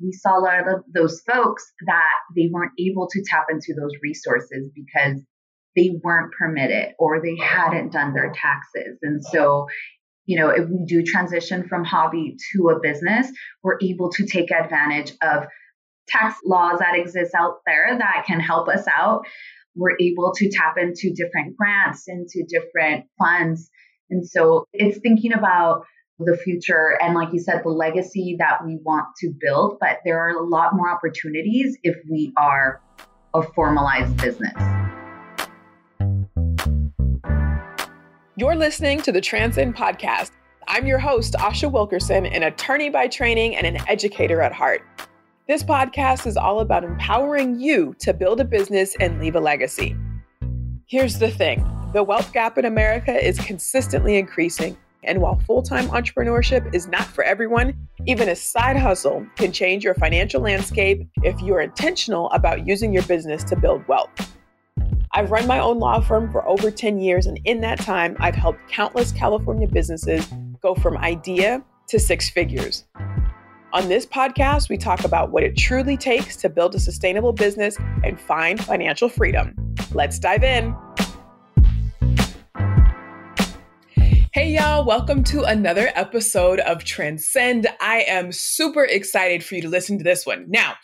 we saw a lot of those folks that they weren't able to tap into those resources because they weren't permitted or they hadn't done their taxes. And so, you know, if we do transition from hobby to a business, we're able to take advantage of tax laws that exist out there that can help us out. We're able to tap into different grants, into different funds. And so it's thinking about the future and like you said the legacy that we want to build but there are a lot more opportunities if we are a formalized business. You're listening to the transcend podcast. I'm your host asha wilkerson an attorney by training and an educator at heart. This podcast is all about empowering you to build a business and leave a legacy. Here's the thing. The wealth gap in america is consistently increasing and while full time entrepreneurship is not for everyone, even a side hustle can change your financial landscape if you're intentional about using your business to build wealth. I've run my own law firm for over 10 years, and in that time, I've helped countless California businesses go from idea to six figures. On this podcast, we talk about what it truly takes to build a sustainable business and find financial freedom. Let's dive in. Hey, y'all, welcome to another episode of Transcend. I am super excited for you to listen to this one. Now,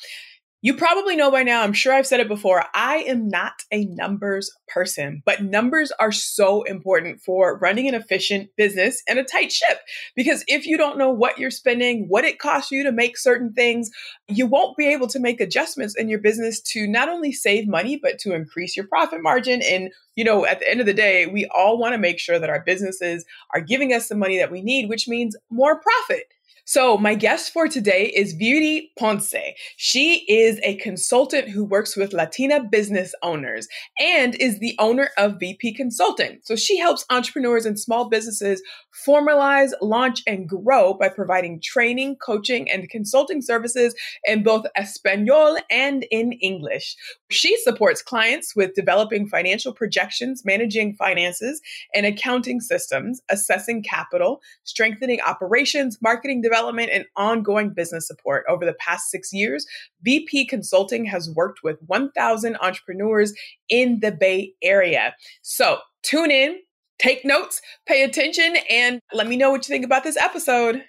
you probably know by now, I'm sure I've said it before, I am not a numbers person, but numbers are so important for running an efficient business and a tight ship. Because if you don't know what you're spending, what it costs you to make certain things, you won't be able to make adjustments in your business to not only save money, but to increase your profit margin. And, you know, at the end of the day, we all want to make sure that our businesses are giving us the money that we need, which means more profit. So, my guest for today is Beauty Ponce. She is a consultant who works with Latina business owners and is the owner of VP Consulting. So, she helps entrepreneurs and small businesses formalize, launch, and grow by providing training, coaching, and consulting services in both Espanol and in English. She supports clients with developing financial projections, managing finances and accounting systems, assessing capital, strengthening operations, marketing development, and ongoing business support. Over the past six years, VP Consulting has worked with 1,000 entrepreneurs in the Bay Area. So tune in take notes, pay attention, and let me know what you think about this episode.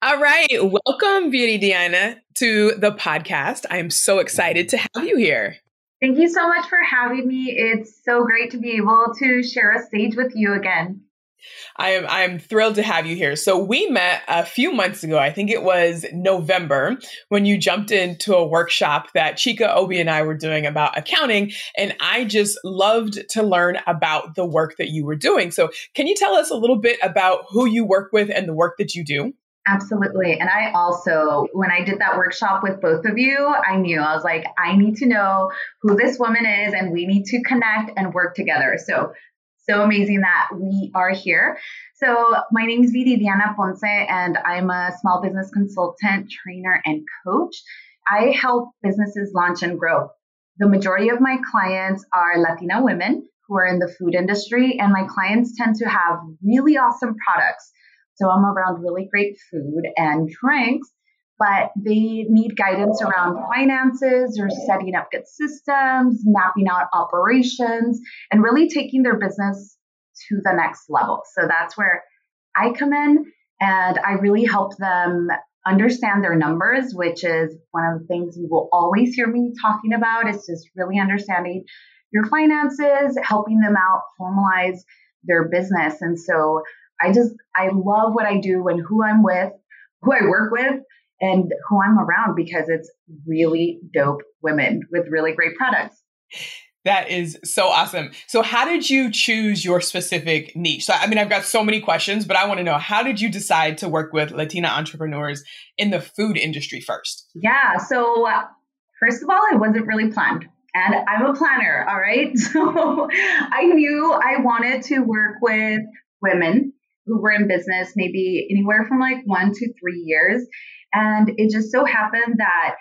All right. Welcome, Viridiana, to the podcast. I am so excited to have you here. Thank you so much for having me. It's so great to be able to share a stage with you again. I am I am thrilled to have you here. So we met a few months ago. I think it was November when you jumped into a workshop that Chika Obi and I were doing about accounting and I just loved to learn about the work that you were doing. So can you tell us a little bit about who you work with and the work that you do? Absolutely. And I also, when I did that workshop with both of you, I knew I was like, I need to know who this woman is and we need to connect and work together. So so amazing that we are here. So my name is Viridiana Ponce, and I'm a small business consultant, trainer, and coach. I help businesses launch and grow. The majority of my clients are Latina women who are in the food industry, and my clients tend to have really awesome products. So I'm around really great food and drinks but they need guidance around finances or setting up good systems, mapping out operations, and really taking their business to the next level. So that's where I come in and I really help them understand their numbers, which is one of the things you will always hear me talking about is just really understanding your finances, helping them out formalize their business. And so I just I love what I do and who I'm with, who I work with and who I'm around because it's really dope women with really great products. That is so awesome. So, how did you choose your specific niche? So, I mean, I've got so many questions, but I want to know how did you decide to work with Latina entrepreneurs in the food industry first? Yeah. So, uh, first of all, it wasn't really planned. And I'm a planner. All right. So, I knew I wanted to work with women who were in business maybe anywhere from like one to three years and it just so happened that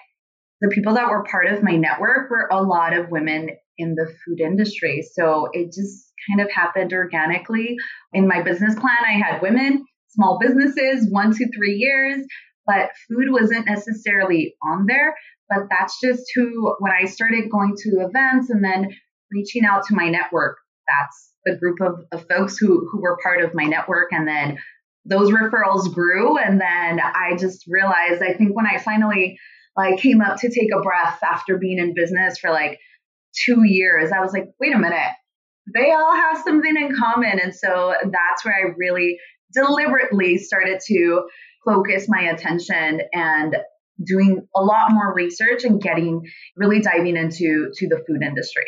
the people that were part of my network were a lot of women in the food industry. So it just kind of happened organically. In my business plan, I had women, small businesses, one to three years. but food wasn't necessarily on there. But that's just who, when I started going to events and then reaching out to my network, that's the group of, of folks who, who were part of my network. And then those referrals grew. And then I just realized, I think when I finally like came up to take a breath after being in business for like two years, I was like, wait a minute, they all have something in common. And so that's where I really deliberately started to focus my attention and doing a lot more research and getting really diving into to the food industry.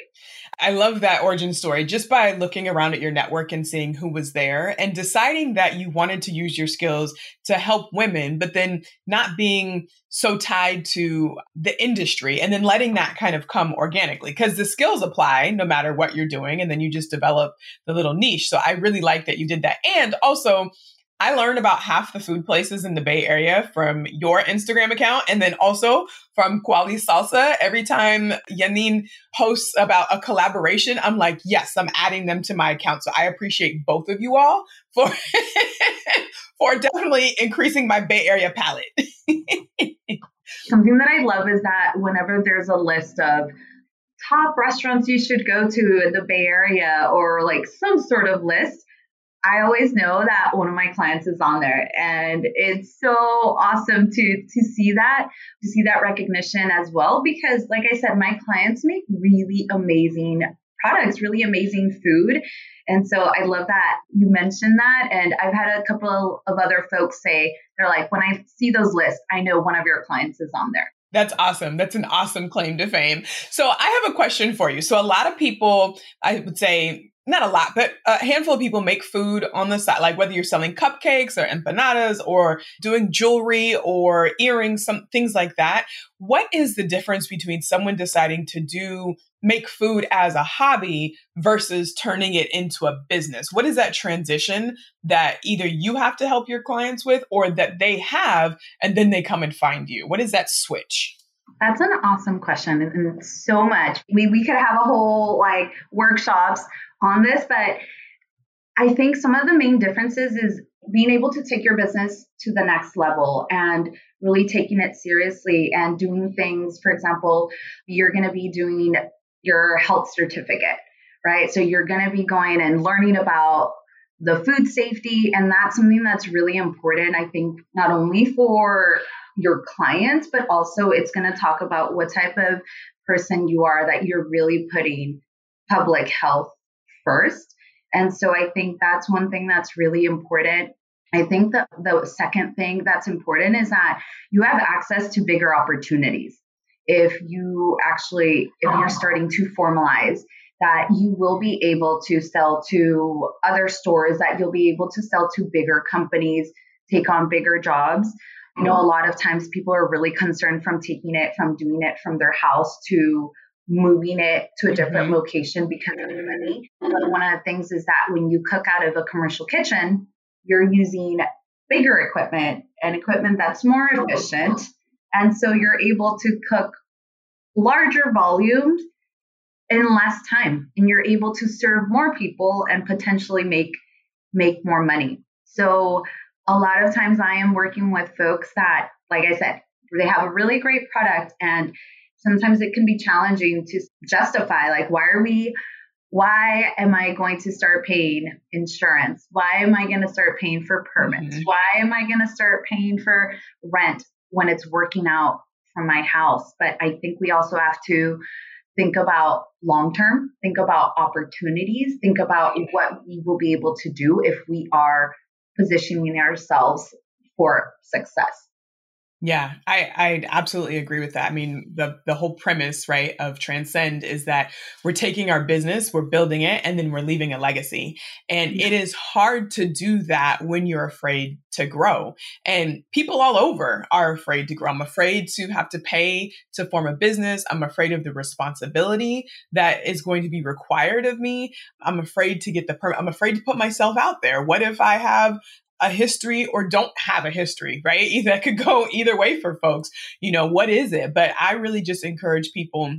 I love that origin story just by looking around at your network and seeing who was there and deciding that you wanted to use your skills to help women, but then not being so tied to the industry and then letting that kind of come organically because the skills apply no matter what you're doing. And then you just develop the little niche. So I really like that you did that. And also, I learned about half the food places in the Bay Area from your Instagram account and then also from Quali Salsa. Every time Yanin posts about a collaboration, I'm like, yes, I'm adding them to my account. So I appreciate both of you all for for definitely increasing my Bay Area palate. Something that I love is that whenever there's a list of top restaurants you should go to in the Bay Area or like some sort of list, I always know that one of my clients is on there and it's so awesome to to see that to see that recognition as well because like I said my clients make really amazing products really amazing food and so I love that you mentioned that and I've had a couple of other folks say they're like when I see those lists I know one of your clients is on there that's awesome. That's an awesome claim to fame. So I have a question for you. So a lot of people, I would say not a lot, but a handful of people make food on the side, like whether you're selling cupcakes or empanadas or doing jewelry or earrings, some things like that. What is the difference between someone deciding to do make food as a hobby versus turning it into a business? What is that transition that either you have to help your clients with or that they have and then they come and find you? What is that switch? That's an awesome question and so much. We we could have a whole like workshops on this, but I think some of the main differences is being able to take your business to the next level and really taking it seriously and doing things. For example, you're going to be doing your health certificate, right? So you're going to be going and learning about the food safety. And that's something that's really important, I think, not only for your clients, but also it's going to talk about what type of person you are that you're really putting public health first. And so I think that's one thing that's really important. I think that the second thing that's important is that you have access to bigger opportunities. If you actually, if you're starting to formalize, that you will be able to sell to other stores, that you'll be able to sell to bigger companies, take on bigger jobs. I know a lot of times people are really concerned from taking it from doing it from their house to moving it to a different mm-hmm. location because of the money. But one of the things is that when you cook out of a commercial kitchen, you're using bigger equipment and equipment that's more efficient. And so you're able to cook larger volumes in less time and you're able to serve more people and potentially make make more money. So a lot of times I am working with folks that like I said, they have a really great product and sometimes it can be challenging to justify like why are we why am i going to start paying insurance? Why am i going to start paying for permits? Mm-hmm. why am i going to start paying for rent when it's working out from my house? But i think we also have to think about long term think about opportunities think about what we will be able to do if we are positioning ourselves for success yeah, I, I absolutely agree with that. I mean, the the whole premise, right, of transcend is that we're taking our business, we're building it, and then we're leaving a legacy. And it is hard to do that when you're afraid to grow. And people all over are afraid to grow. I'm afraid to have to pay to form a business. I'm afraid of the responsibility that is going to be required of me. I'm afraid to get the permit. I'm afraid to put myself out there. What if I have a history or don't have a history, right? That could go either way for folks. You know, what is it? But I really just encourage people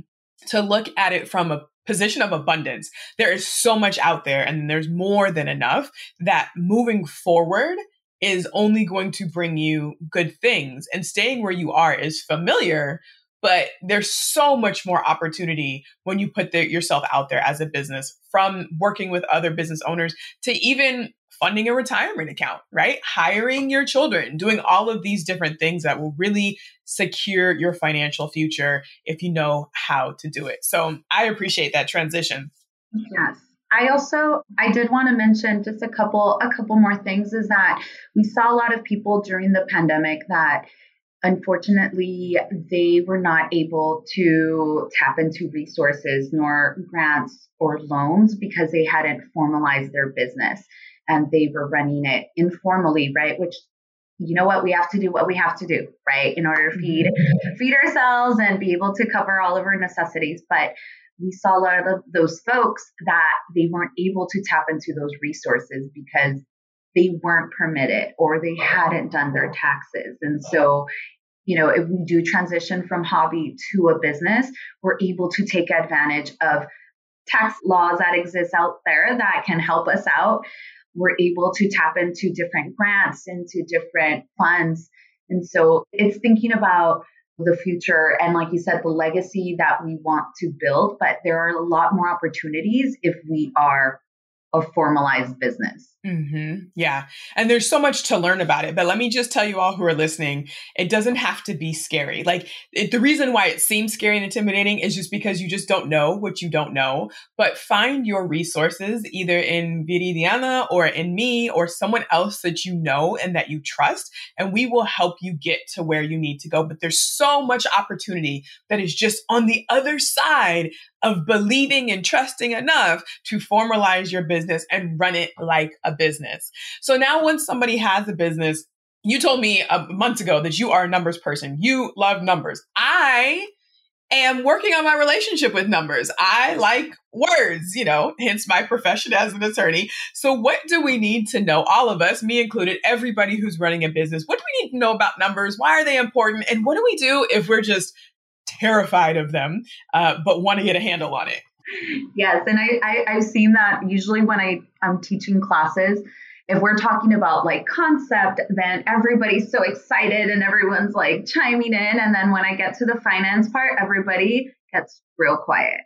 to look at it from a position of abundance. There is so much out there and there's more than enough that moving forward is only going to bring you good things. And staying where you are is familiar, but there's so much more opportunity when you put the, yourself out there as a business from working with other business owners to even funding a retirement account, right? Hiring your children, doing all of these different things that will really secure your financial future if you know how to do it. So I appreciate that transition. Yes. I also I did want to mention just a couple a couple more things is that we saw a lot of people during the pandemic that unfortunately they were not able to tap into resources nor grants or loans because they hadn't formalized their business and they were running it informally, right? Which you know what? We have to do what we have to do right? In order to feed mm-hmm. feed ourselves and be able to cover all of our necessities. But we saw a lot of those folks that they weren't able to tap into those resources because they weren't permitted or they hadn't done their taxes. And so you know if we do transition from hobby to a business we're able to take advantage of tax laws that exist out there that can help us out we're able to tap into different grants, into different funds. And so it's thinking about the future and, like you said, the legacy that we want to build. But there are a lot more opportunities if we are a formalized business. Mm-hmm. Yeah. And there's so much to learn about it. But let me just tell you all who are listening, it doesn't have to be scary. Like it, the reason why it seems scary and intimidating is just because you just don't know what you don't know. But find your resources either in Viridiana or in me or someone else that you know and that you trust. And we will help you get to where you need to go. But there's so much opportunity that is just on the other side of believing and trusting enough to formalize your business and run it like a business. So now when somebody has a business, you told me a month ago that you are a numbers person. You love numbers. I am working on my relationship with numbers. I like words, you know, hence my profession as an attorney. So, what do we need to know? All of us, me included, everybody who's running a business, what do we need to know about numbers? Why are they important? And what do we do if we're just terrified of them, uh, but want to get a handle on it? Yes, and I, I I've seen that usually when I I'm teaching classes. If we're talking about like concept, then everybody's so excited and everyone's like chiming in. And then when I get to the finance part, everybody gets real quiet.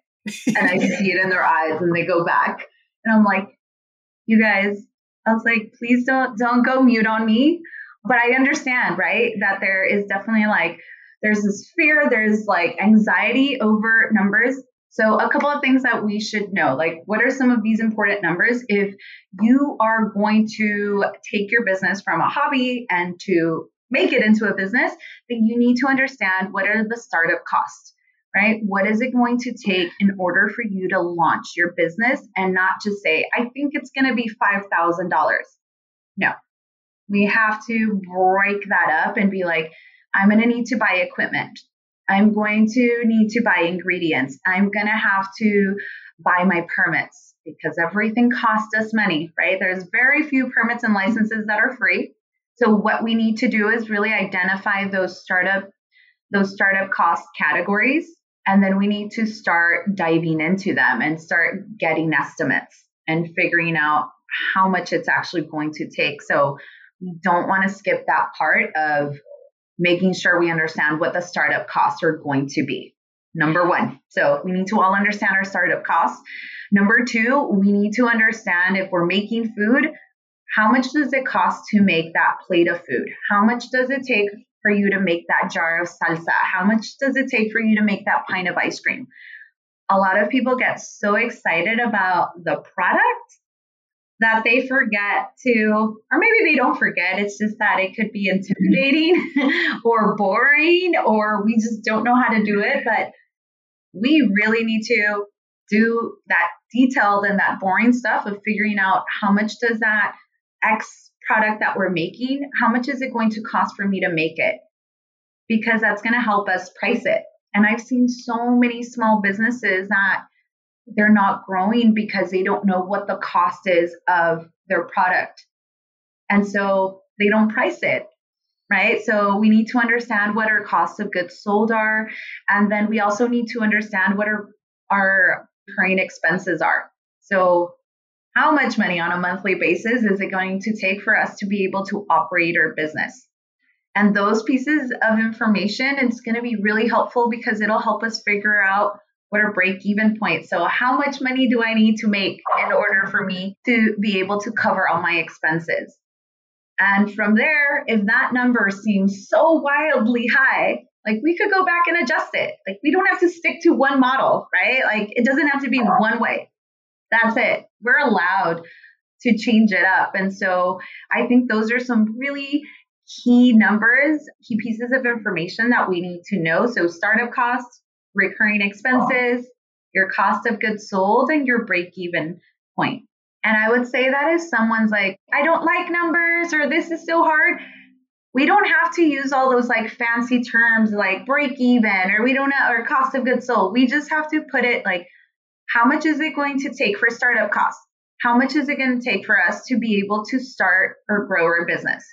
and I see it in their eyes and they go back. And I'm like, you guys, I was like, please don't don't go mute on me. But I understand, right? That there is definitely like there's this fear, there's like anxiety over numbers. So, a couple of things that we should know like, what are some of these important numbers? If you are going to take your business from a hobby and to make it into a business, then you need to understand what are the startup costs, right? What is it going to take in order for you to launch your business and not just say, I think it's going to be $5,000? No, we have to break that up and be like, I'm going to need to buy equipment. I'm going to need to buy ingredients. I'm going to have to buy my permits because everything costs us money, right? There's very few permits and licenses that are free. So what we need to do is really identify those startup those startup cost categories and then we need to start diving into them and start getting estimates and figuring out how much it's actually going to take. So we don't want to skip that part of making sure we understand what the startup costs are going to be. Number one. So we need to all understand our startup costs. Number two, we need to understand if we're making food, how much does it cost to make that plate of food? How much does it take for you to make that jar of salsa? How much does it take for you to make that pint of ice cream? A lot of people get so excited about the product that they forget to, or maybe they don't forget, it's just that it could be intimidating or boring, or we just don't know how to do it. But we really need to do that detailed and that boring stuff of figuring out how much does that X product that we're making, how much is it going to cost for me to make it? Because that's going to help us price it. And I've seen so many small businesses that they're not growing because they don't know what the cost is of their product. And so they don't price it, right? So we need to understand what our costs of goods sold are. And then we also need to understand what our, our expenses are. So how much money on a monthly basis is it going to take for us to be able to operate our business? And those pieces of information, it's going to be really helpful because it'll help us figure out what are break even points. So, how much money do I need to make in order for me to be able to cover all my expenses? And from there, if that number seems so wildly high, like we could go back and adjust it. Like we don't have to stick to one model, right? Like it doesn't have to be uh-huh. one way. That's it. We're allowed to change it up. And so I think those are some really key numbers, key pieces of information that we need to know. So startup costs, recurring expenses, your cost of goods sold, and your break even point. And I would say that if someone's like, I don't like numbers or this is so hard, we don't have to use all those like fancy terms like break even or we don't have or cost of goods sold. We just have to put it like how much is it going to take for startup costs? How much is it going to take for us to be able to start or grow our business?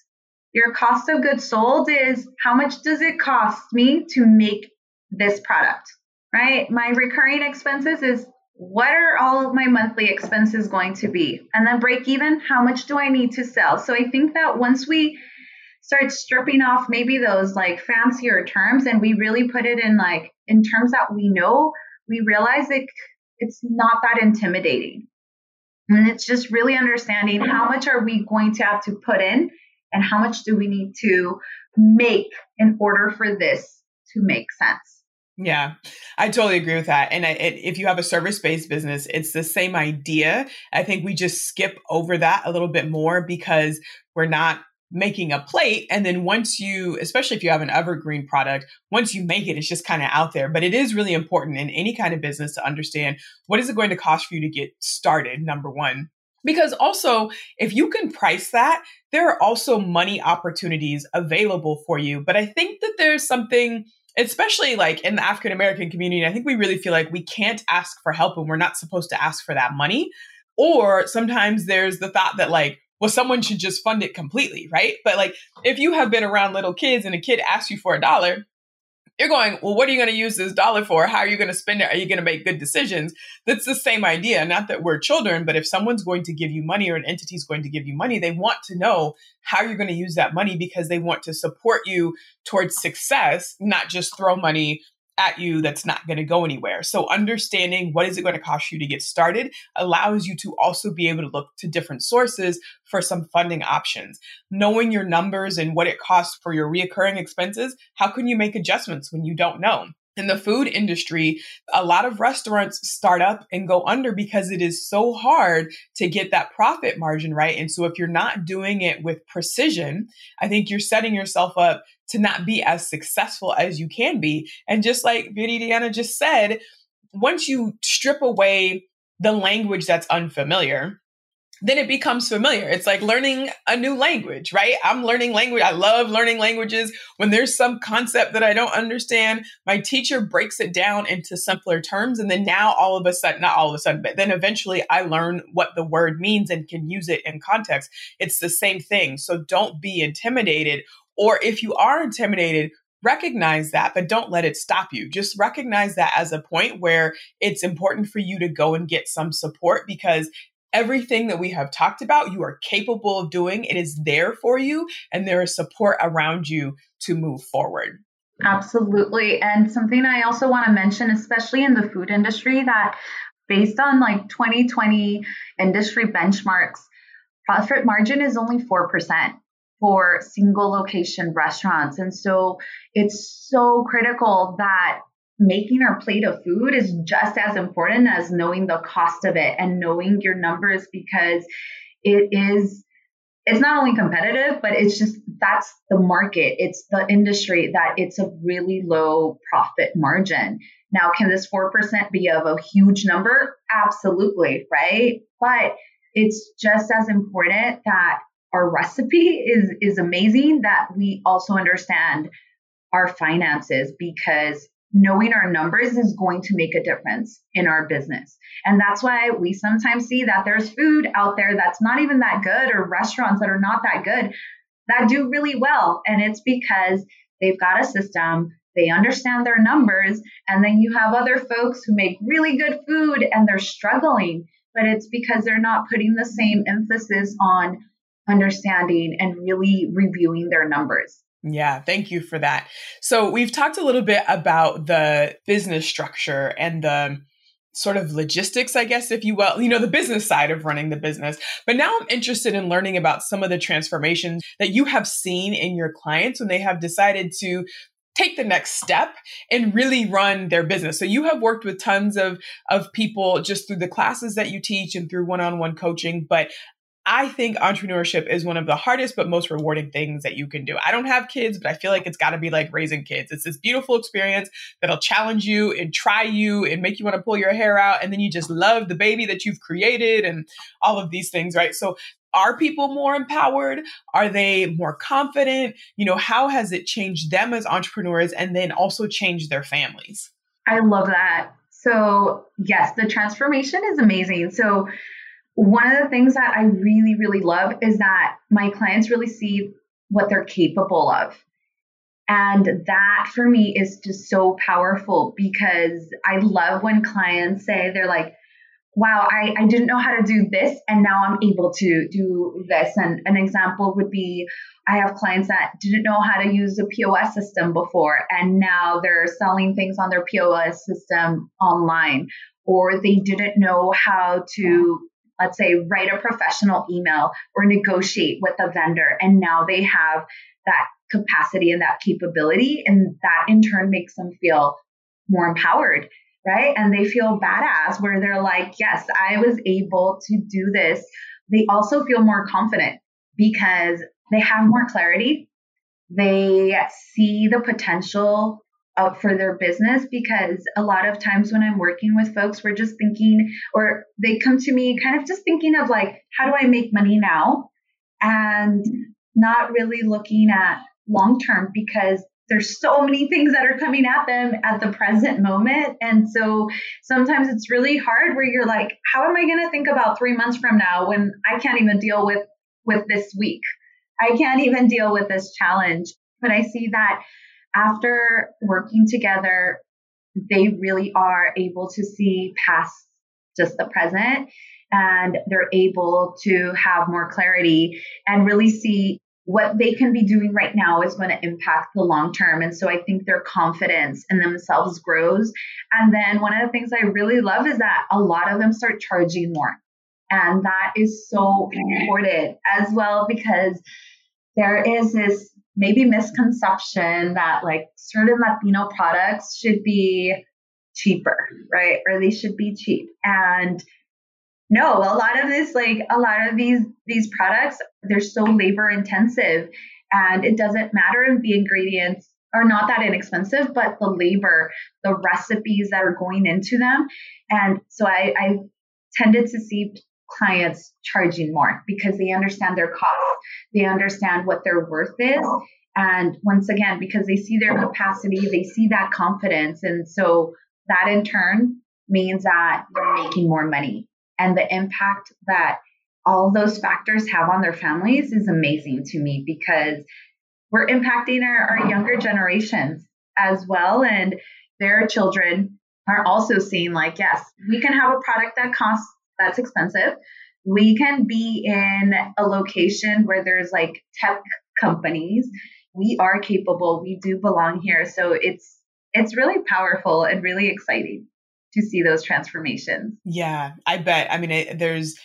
Your cost of goods sold is how much does it cost me to make this product, right? My recurring expenses is what are all of my monthly expenses going to be? And then break even, how much do I need to sell? So I think that once we start stripping off maybe those like fancier terms and we really put it in like in terms that we know, we realize it it's not that intimidating. And it's just really understanding how much are we going to have to put in and how much do we need to make in order for this to make sense. Yeah, I totally agree with that. And I, it, if you have a service based business, it's the same idea. I think we just skip over that a little bit more because we're not making a plate. And then once you, especially if you have an evergreen product, once you make it, it's just kind of out there. But it is really important in any kind of business to understand what is it going to cost for you to get started, number one. Because also, if you can price that, there are also money opportunities available for you. But I think that there's something, especially like in the African American community, I think we really feel like we can't ask for help and we're not supposed to ask for that money. Or sometimes there's the thought that, like, well, someone should just fund it completely, right? But like, if you have been around little kids and a kid asks you for a dollar, you're going, well, what are you going to use this dollar for? How are you going to spend it? Are you going to make good decisions? That's the same idea. Not that we're children, but if someone's going to give you money or an entity is going to give you money, they want to know how you're going to use that money because they want to support you towards success, not just throw money at you that's not going to go anywhere. So understanding what is it going to cost you to get started allows you to also be able to look to different sources for some funding options. Knowing your numbers and what it costs for your reoccurring expenses, how can you make adjustments when you don't know? In the food industry, a lot of restaurants start up and go under because it is so hard to get that profit margin right. And so if you're not doing it with precision, I think you're setting yourself up to not be as successful as you can be. And just like Viridiana just said, once you strip away the language that's unfamiliar, then it becomes familiar. It's like learning a new language, right? I'm learning language. I love learning languages. When there's some concept that I don't understand, my teacher breaks it down into simpler terms. And then now all of a sudden, not all of a sudden, but then eventually I learn what the word means and can use it in context. It's the same thing. So don't be intimidated. Or if you are intimidated, recognize that, but don't let it stop you. Just recognize that as a point where it's important for you to go and get some support because everything that we have talked about, you are capable of doing. It is there for you, and there is support around you to move forward. Absolutely. And something I also want to mention, especially in the food industry, that based on like 2020 industry benchmarks, profit margin is only 4% for single location restaurants. And so it's so critical that making our plate of food is just as important as knowing the cost of it and knowing your numbers because it is it's not only competitive but it's just that's the market. It's the industry that it's a really low profit margin. Now can this 4% be of a huge number? Absolutely right? But it's just as important that our recipe is is amazing that we also understand our finances because knowing our numbers is going to make a difference in our business. And that's why we sometimes see that there's food out there that's not even that good or restaurants that are not that good that do really well. And it's because they've got a system, they understand their numbers, and then you have other folks who make really good food and they're struggling but it's because they're not putting the same emphasis on understanding and really reviewing their numbers. Yeah, thank you for that. So, we've talked a little bit about the business structure and the sort of logistics, I guess, if you will, you know, the business side of running the business. But now I'm interested in learning about some of the transformations that you have seen in your clients when they have decided to take the next step and really run their business. So you have worked with tons of of people just through the classes that you teach and through one-on-one coaching, but I think entrepreneurship is one of the hardest but most rewarding things that you can do. I don't have kids, but I feel like it's got to be like raising kids. It's this beautiful experience that'll challenge you and try you and make you want to pull your hair out. And then you just love the baby that you've created and all of these things, right? So, are people more empowered? Are they more confident? You know, how has it changed them as entrepreneurs and then also changed their families? I love that. So, yes, the transformation is amazing. So, one of the things that I really, really love is that my clients really see what they're capable of. And that for me is just so powerful because I love when clients say, they're like, wow, I, I didn't know how to do this and now I'm able to do this. And an example would be I have clients that didn't know how to use a POS system before and now they're selling things on their POS system online, or they didn't know how to let's say, write a professional email or negotiate with a vendor. And now they have that capacity and that capability. And that in turn makes them feel more empowered, right? And they feel badass where they're like, yes, I was able to do this. They also feel more confident because they have more clarity. They see the potential uh, for their business because a lot of times when I'm working with folks, we're just thinking, or they come to me kind of just thinking of like, how do I make money now? And not really looking at long term because there's so many things that are coming at them at the present moment. And so sometimes it's really hard where you're like, how am I going to think about three months from now when I can't even deal with, with this week? I can't even deal with this challenge. But I see that after working together, they really are able to see past just the present and they're able to have more clarity and really see what they can be doing right now is going to impact the long term. And so I think their confidence in themselves grows. And then one of the things I really love is that a lot of them start charging more. And that is so important as well because there is this maybe misconception that like certain Latino products should be cheaper, right? Or they should be cheap. And no, a lot of this, like a lot of these these products, they're so labor intensive and it doesn't matter if the ingredients are not that inexpensive, but the labor, the recipes that are going into them. And so I, I tended to see clients charging more because they understand their costs, they understand what their worth is. And once again, because they see their capacity, they see that confidence. And so that in turn means that they're making more money. And the impact that all those factors have on their families is amazing to me because we're impacting our, our younger generations as well. And their children are also seeing, like, yes, we can have a product that costs that's expensive. We can be in a location where there's like tech companies. We are capable. We do belong here. So it's it's really powerful and really exciting to see those transformations. Yeah, I bet. I mean, it, there's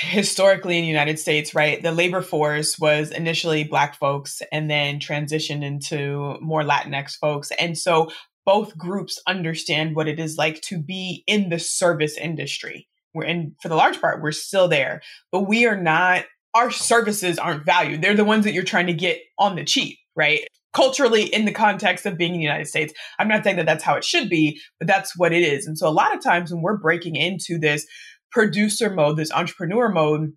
historically in the United States, right? The labor force was initially black folks and then transitioned into more Latinx folks. And so both groups understand what it is like to be in the service industry we're in for the large part we're still there but we are not our services aren't valued. They're the ones that you're trying to get on the cheap right? Culturally in the context of being in the united states i'm not saying that that's how it should be but that's what it is. And so a lot of times when we're breaking into this producer mode this entrepreneur mode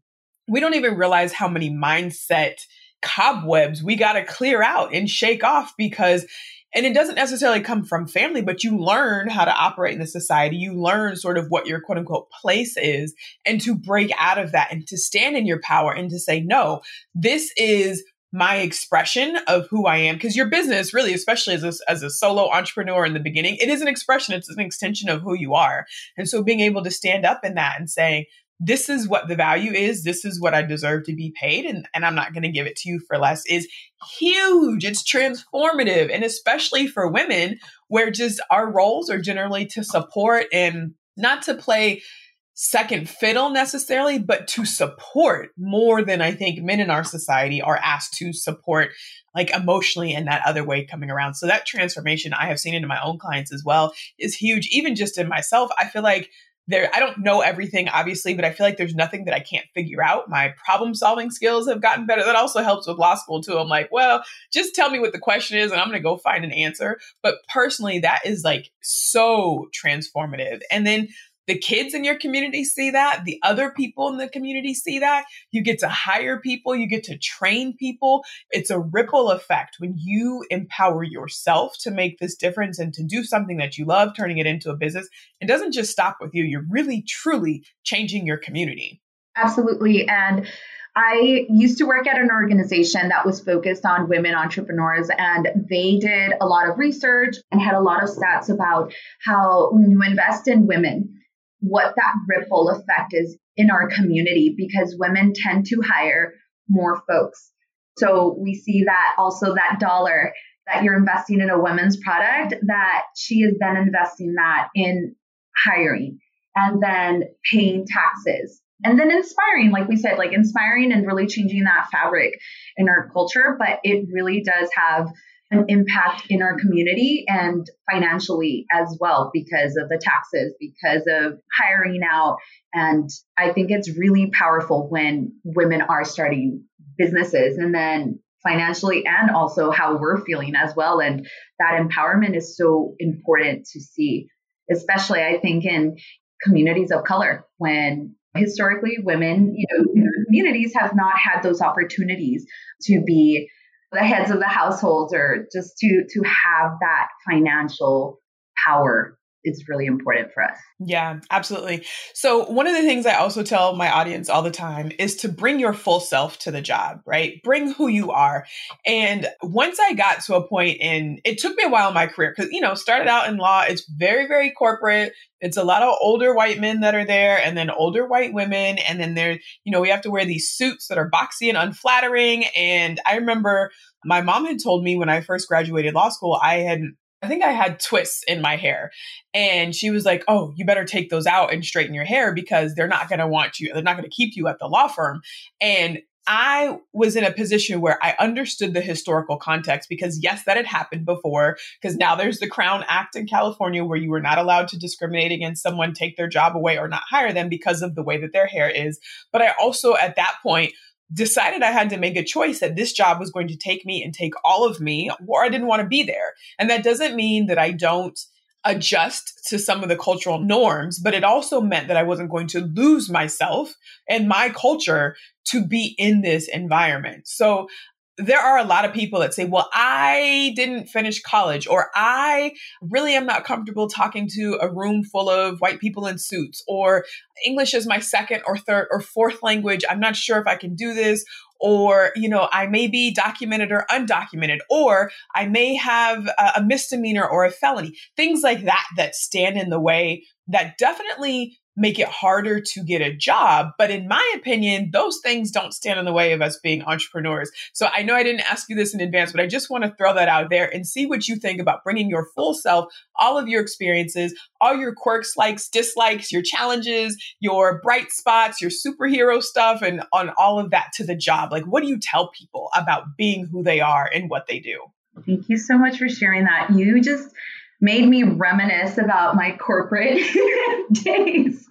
we don't even realize how many mindset cobwebs we got to clear out and shake off because and it doesn't necessarily come from family, but you learn how to operate in the society. You learn sort of what your quote unquote place is and to break out of that and to stand in your power and to say, no, this is my expression of who I am. Because your business, really, especially as a, as a solo entrepreneur in the beginning, it is an expression, it's an extension of who you are. And so being able to stand up in that and saying, this is what the value is, this is what I deserve to be paid, and, and I'm not going to give it to you for less is huge. It's transformative. And especially for women, where just our roles are generally to support and not to play second fiddle necessarily, but to support more than I think men in our society are asked to support, like emotionally in that other way coming around. So that transformation I have seen into my own clients as well is huge. Even just in myself, I feel like there I don't know everything obviously, but I feel like there's nothing that I can't figure out. My problem solving skills have gotten better. That also helps with law school too. I'm like, well, just tell me what the question is and I'm going to go find an answer. But personally that is like so transformative. And then the kids in your community see that, the other people in the community see that. You get to hire people, you get to train people. It's a ripple effect when you empower yourself to make this difference and to do something that you love, turning it into a business. It doesn't just stop with you, you're really, truly changing your community. Absolutely. And I used to work at an organization that was focused on women entrepreneurs, and they did a lot of research and had a lot of stats about how when you invest in women, what that ripple effect is in our community because women tend to hire more folks. So we see that also that dollar that you're investing in a women's product, that she is then investing that in hiring and then paying taxes and then inspiring, like we said, like inspiring and really changing that fabric in our culture. But it really does have an impact in our community and financially as well because of the taxes, because of hiring out. And I think it's really powerful when women are starting businesses and then financially and also how we're feeling as well. And that empowerment is so important to see, especially I think in communities of color when historically women, you know, communities have not had those opportunities to be the heads of the households or just to to have that financial power is really important for us. Yeah, absolutely. So, one of the things I also tell my audience all the time is to bring your full self to the job, right? Bring who you are. And once I got to a point in, it took me a while in my career because, you know, started out in law, it's very, very corporate. It's a lot of older white men that are there and then older white women. And then there, you know, we have to wear these suits that are boxy and unflattering. And I remember my mom had told me when I first graduated law school, I had I think I had twists in my hair. And she was like, Oh, you better take those out and straighten your hair because they're not going to want you. They're not going to keep you at the law firm. And I was in a position where I understood the historical context because, yes, that had happened before. Because now there's the Crown Act in California where you were not allowed to discriminate against someone, take their job away, or not hire them because of the way that their hair is. But I also, at that point, decided I had to make a choice that this job was going to take me and take all of me, or I didn't want to be there. And that doesn't mean that I don't adjust to some of the cultural norms, but it also meant that I wasn't going to lose myself and my culture to be in this environment. So there are a lot of people that say, well, I didn't finish college, or I really am not comfortable talking to a room full of white people in suits, or English is my second or third or fourth language. I'm not sure if I can do this. Or, you know, I may be documented or undocumented, or I may have a misdemeanor or a felony, things like that that stand in the way that definitely make it harder to get a job. But in my opinion, those things don't stand in the way of us being entrepreneurs. So I know I didn't ask you this in advance, but I just want to throw that out there and see what you think about bringing your full self, all of your experiences, all your quirks, likes, dislikes, your challenges, your bright spots, your superhero stuff, and on all of that to the job. Like, what do you tell people about being who they are and what they do? Thank you so much for sharing that. You just made me reminisce about my corporate days.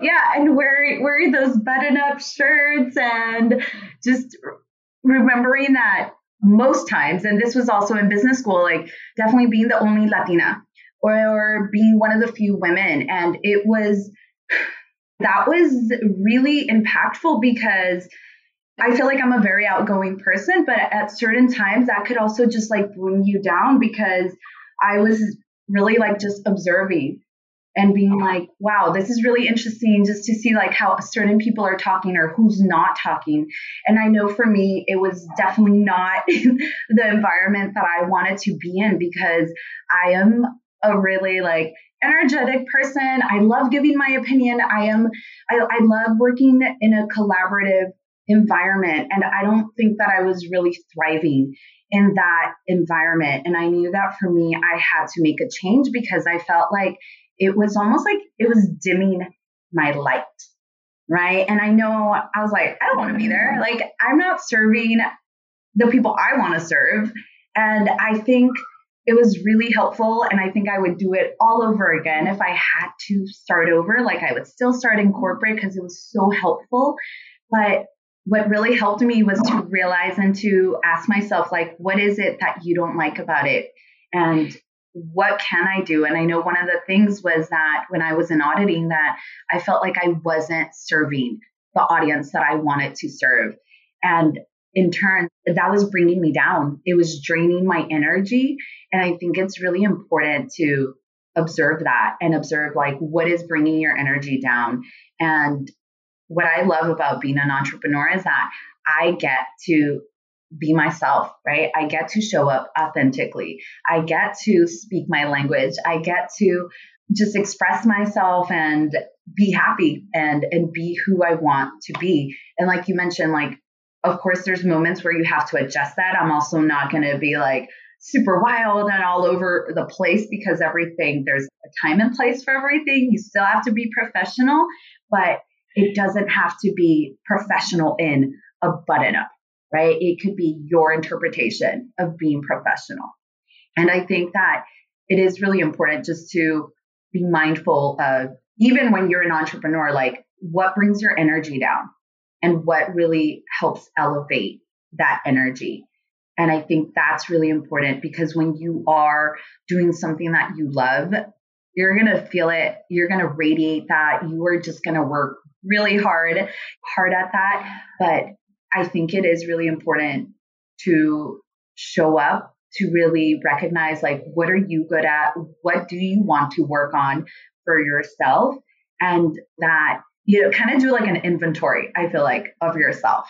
Yeah, and wear wear those button up shirts and just remembering that most times, and this was also in business school, like definitely being the only Latina or being one of the few women. And it was that was really impactful because I feel like I'm a very outgoing person, but at certain times that could also just like bring you down because I was really like just observing and being like, wow, this is really interesting just to see like how certain people are talking or who's not talking. And I know for me, it was definitely not the environment that I wanted to be in because I am a really like energetic person. I love giving my opinion. I am, I, I love working in a collaborative environment. And I don't think that I was really thriving in that environment. And I knew that for me, I had to make a change because I felt like it was almost like it was dimming my light. Right. And I know I was like, I don't want to be there. Mm-hmm. Like, I'm not serving the people I want to serve. And I think it was really helpful. And I think I would do it all over again if I had to start over. Like, I would still start in corporate because it was so helpful. But what really helped me was to realize and to ask myself, like, what is it that you don't like about it? And what can I do? And I know one of the things was that when I was in auditing that I felt like I wasn't serving the audience that I wanted to serve. And in turn, that was bringing me down. It was draining my energy. And I think it's really important to observe that and observe like what is bringing your energy down and what I love about being an entrepreneur is that I get to be myself, right? I get to show up authentically. I get to speak my language. I get to just express myself and be happy and and be who I want to be. And like you mentioned like of course there's moments where you have to adjust that. I'm also not going to be like super wild and all over the place because everything there's a time and place for everything. You still have to be professional, but it doesn't have to be professional in a button up, right? It could be your interpretation of being professional. And I think that it is really important just to be mindful of, even when you're an entrepreneur, like what brings your energy down and what really helps elevate that energy. And I think that's really important because when you are doing something that you love, you're going to feel it. You're going to radiate that. You are just going to work really hard, hard at that. But I think it is really important to show up to really recognize like what are you good at? What do you want to work on for yourself? And that you know kind of do like an inventory i feel like of yourself.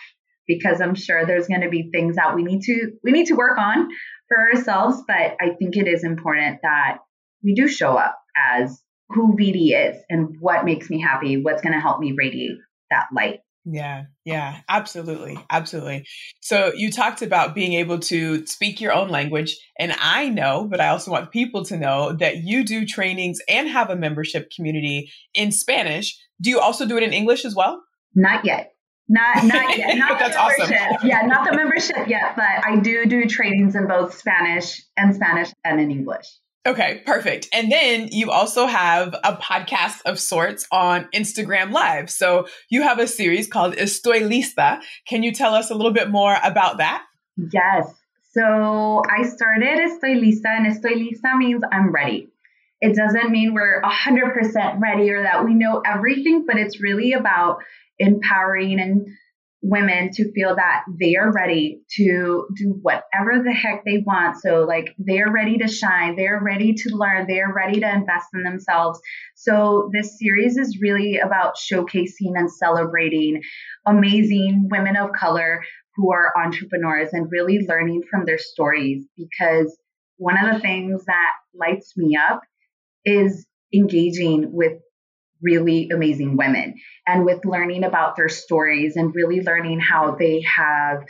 Because i'm sure there's going to be things that we need to we need to work on for ourselves but i think it is important that we do show up as who Viri is and what makes me happy, what's going to help me radiate that light. Yeah, yeah, absolutely. Absolutely. So you talked about being able to speak your own language. And I know, but I also want people to know that you do trainings and have a membership community in Spanish. Do you also do it in English as well? Not yet. Not not yet. Not That's awesome. Yeah, not the membership yet, but I do do trainings in both Spanish and Spanish and in English. Okay, perfect. And then you also have a podcast of sorts on Instagram Live. So you have a series called Estoy Lista. Can you tell us a little bit more about that? Yes. So I started Estoy Lista, and Estoy Lista means I'm ready. It doesn't mean we're 100% ready or that we know everything, but it's really about empowering and women to feel that they are ready to do whatever the heck they want. So, like, they're ready to shine, they're ready to learn, they're ready to invest in themselves. So, this series is really about showcasing and celebrating amazing women of color who are entrepreneurs and really learning from their stories because one of the things that lights me up is engaging with really amazing women and with learning about their stories and really learning how they have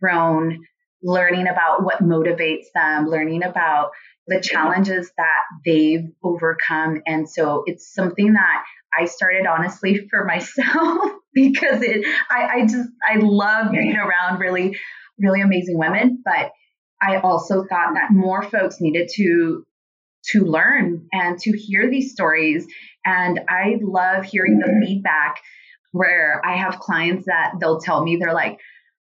grown, learning about what motivates them, learning about the challenges that they've overcome. And so it's something that I started honestly for myself because it I, I just I love being around really, really amazing women. But I also thought that more folks needed to to learn and to hear these stories. And I love hearing the feedback where I have clients that they'll tell me, they're like,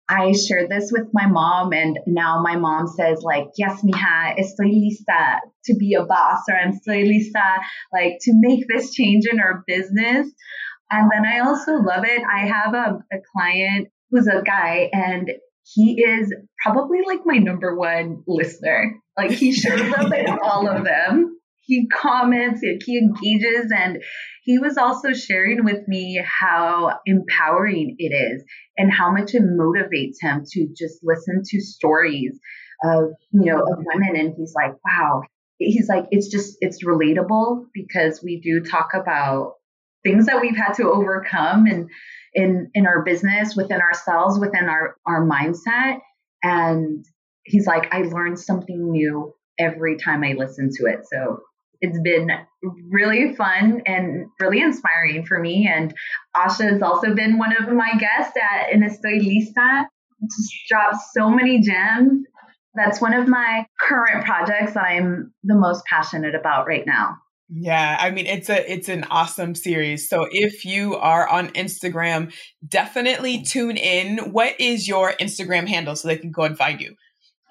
I shared this with my mom, and now my mom says, like, yes, mija, estoy lista to be a boss, or I'm estoy lista, like, to make this change in our business. And then I also love it. I have a, a client who's a guy, and he is probably like my number one listener. Like he shows up in all of them. He comments, he engages, and he was also sharing with me how empowering it is and how much it motivates him to just listen to stories of, you know, of women. And he's like, wow, he's like, it's just, it's relatable because we do talk about things that we've had to overcome and in, in our business, within ourselves, within our, our mindset. And he's like, I learned something new every time I listen to it. So it's been really fun and really inspiring for me. And Asha has also been one of my guests at En Estoy Lista. Just dropped so many gems. That's one of my current projects that I'm the most passionate about right now. Yeah, I mean it's a it's an awesome series. So if you are on Instagram, definitely tune in. What is your Instagram handle so they can go and find you?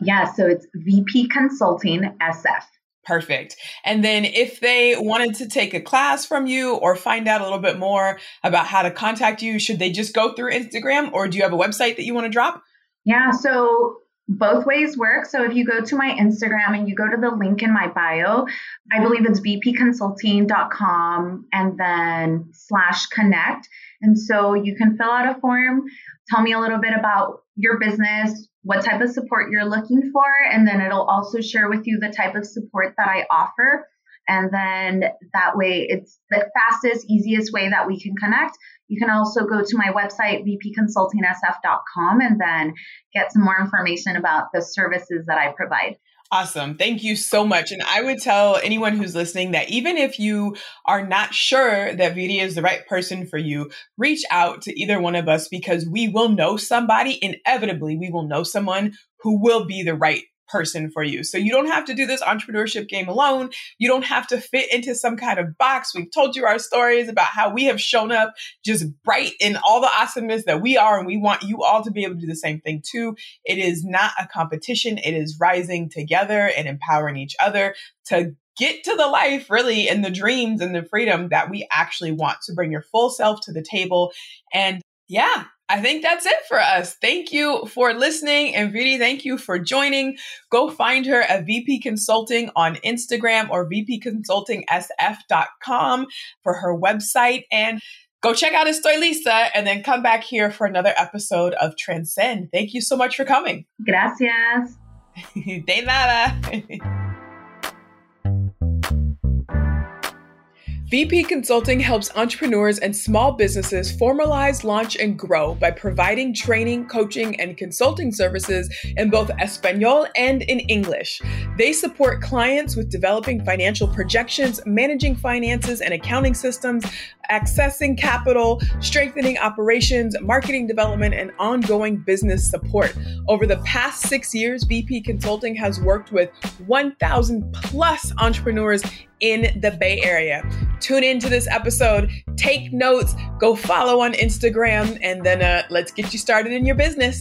Yeah, so it's VP Consulting SF. Perfect. And then if they wanted to take a class from you or find out a little bit more about how to contact you, should they just go through Instagram or do you have a website that you want to drop? Yeah, so both ways work. So if you go to my Instagram and you go to the link in my bio, I believe it's vpconsulting.com and then slash connect. And so you can fill out a form, tell me a little bit about your business, what type of support you're looking for, and then it'll also share with you the type of support that I offer. And then that way, it's the fastest, easiest way that we can connect. You can also go to my website, vpconsultingsf.com, and then get some more information about the services that I provide. Awesome. Thank you so much. And I would tell anyone who's listening that even if you are not sure that Viri is the right person for you, reach out to either one of us because we will know somebody. Inevitably, we will know someone who will be the right person for you. So you don't have to do this entrepreneurship game alone. You don't have to fit into some kind of box. We've told you our stories about how we have shown up just bright in all the awesomeness that we are. And we want you all to be able to do the same thing too. It is not a competition. It is rising together and empowering each other to get to the life really and the dreams and the freedom that we actually want to bring your full self to the table. And yeah, I think that's it for us. Thank you for listening. And Viri, thank you for joining. Go find her at VP Consulting on Instagram or VPConsultingSF.com for her website. And go check out Estoy Lista and then come back here for another episode of Transcend. Thank you so much for coming. Gracias. De nada. VP Consulting helps entrepreneurs and small businesses formalize, launch, and grow by providing training, coaching, and consulting services in both Espanol and in English. They support clients with developing financial projections, managing finances and accounting systems, accessing capital, strengthening operations, marketing development, and ongoing business support. Over the past six years, VP Consulting has worked with 1,000 plus entrepreneurs in the Bay Area. Tune into this episode, take notes, go follow on Instagram, and then uh, let's get you started in your business.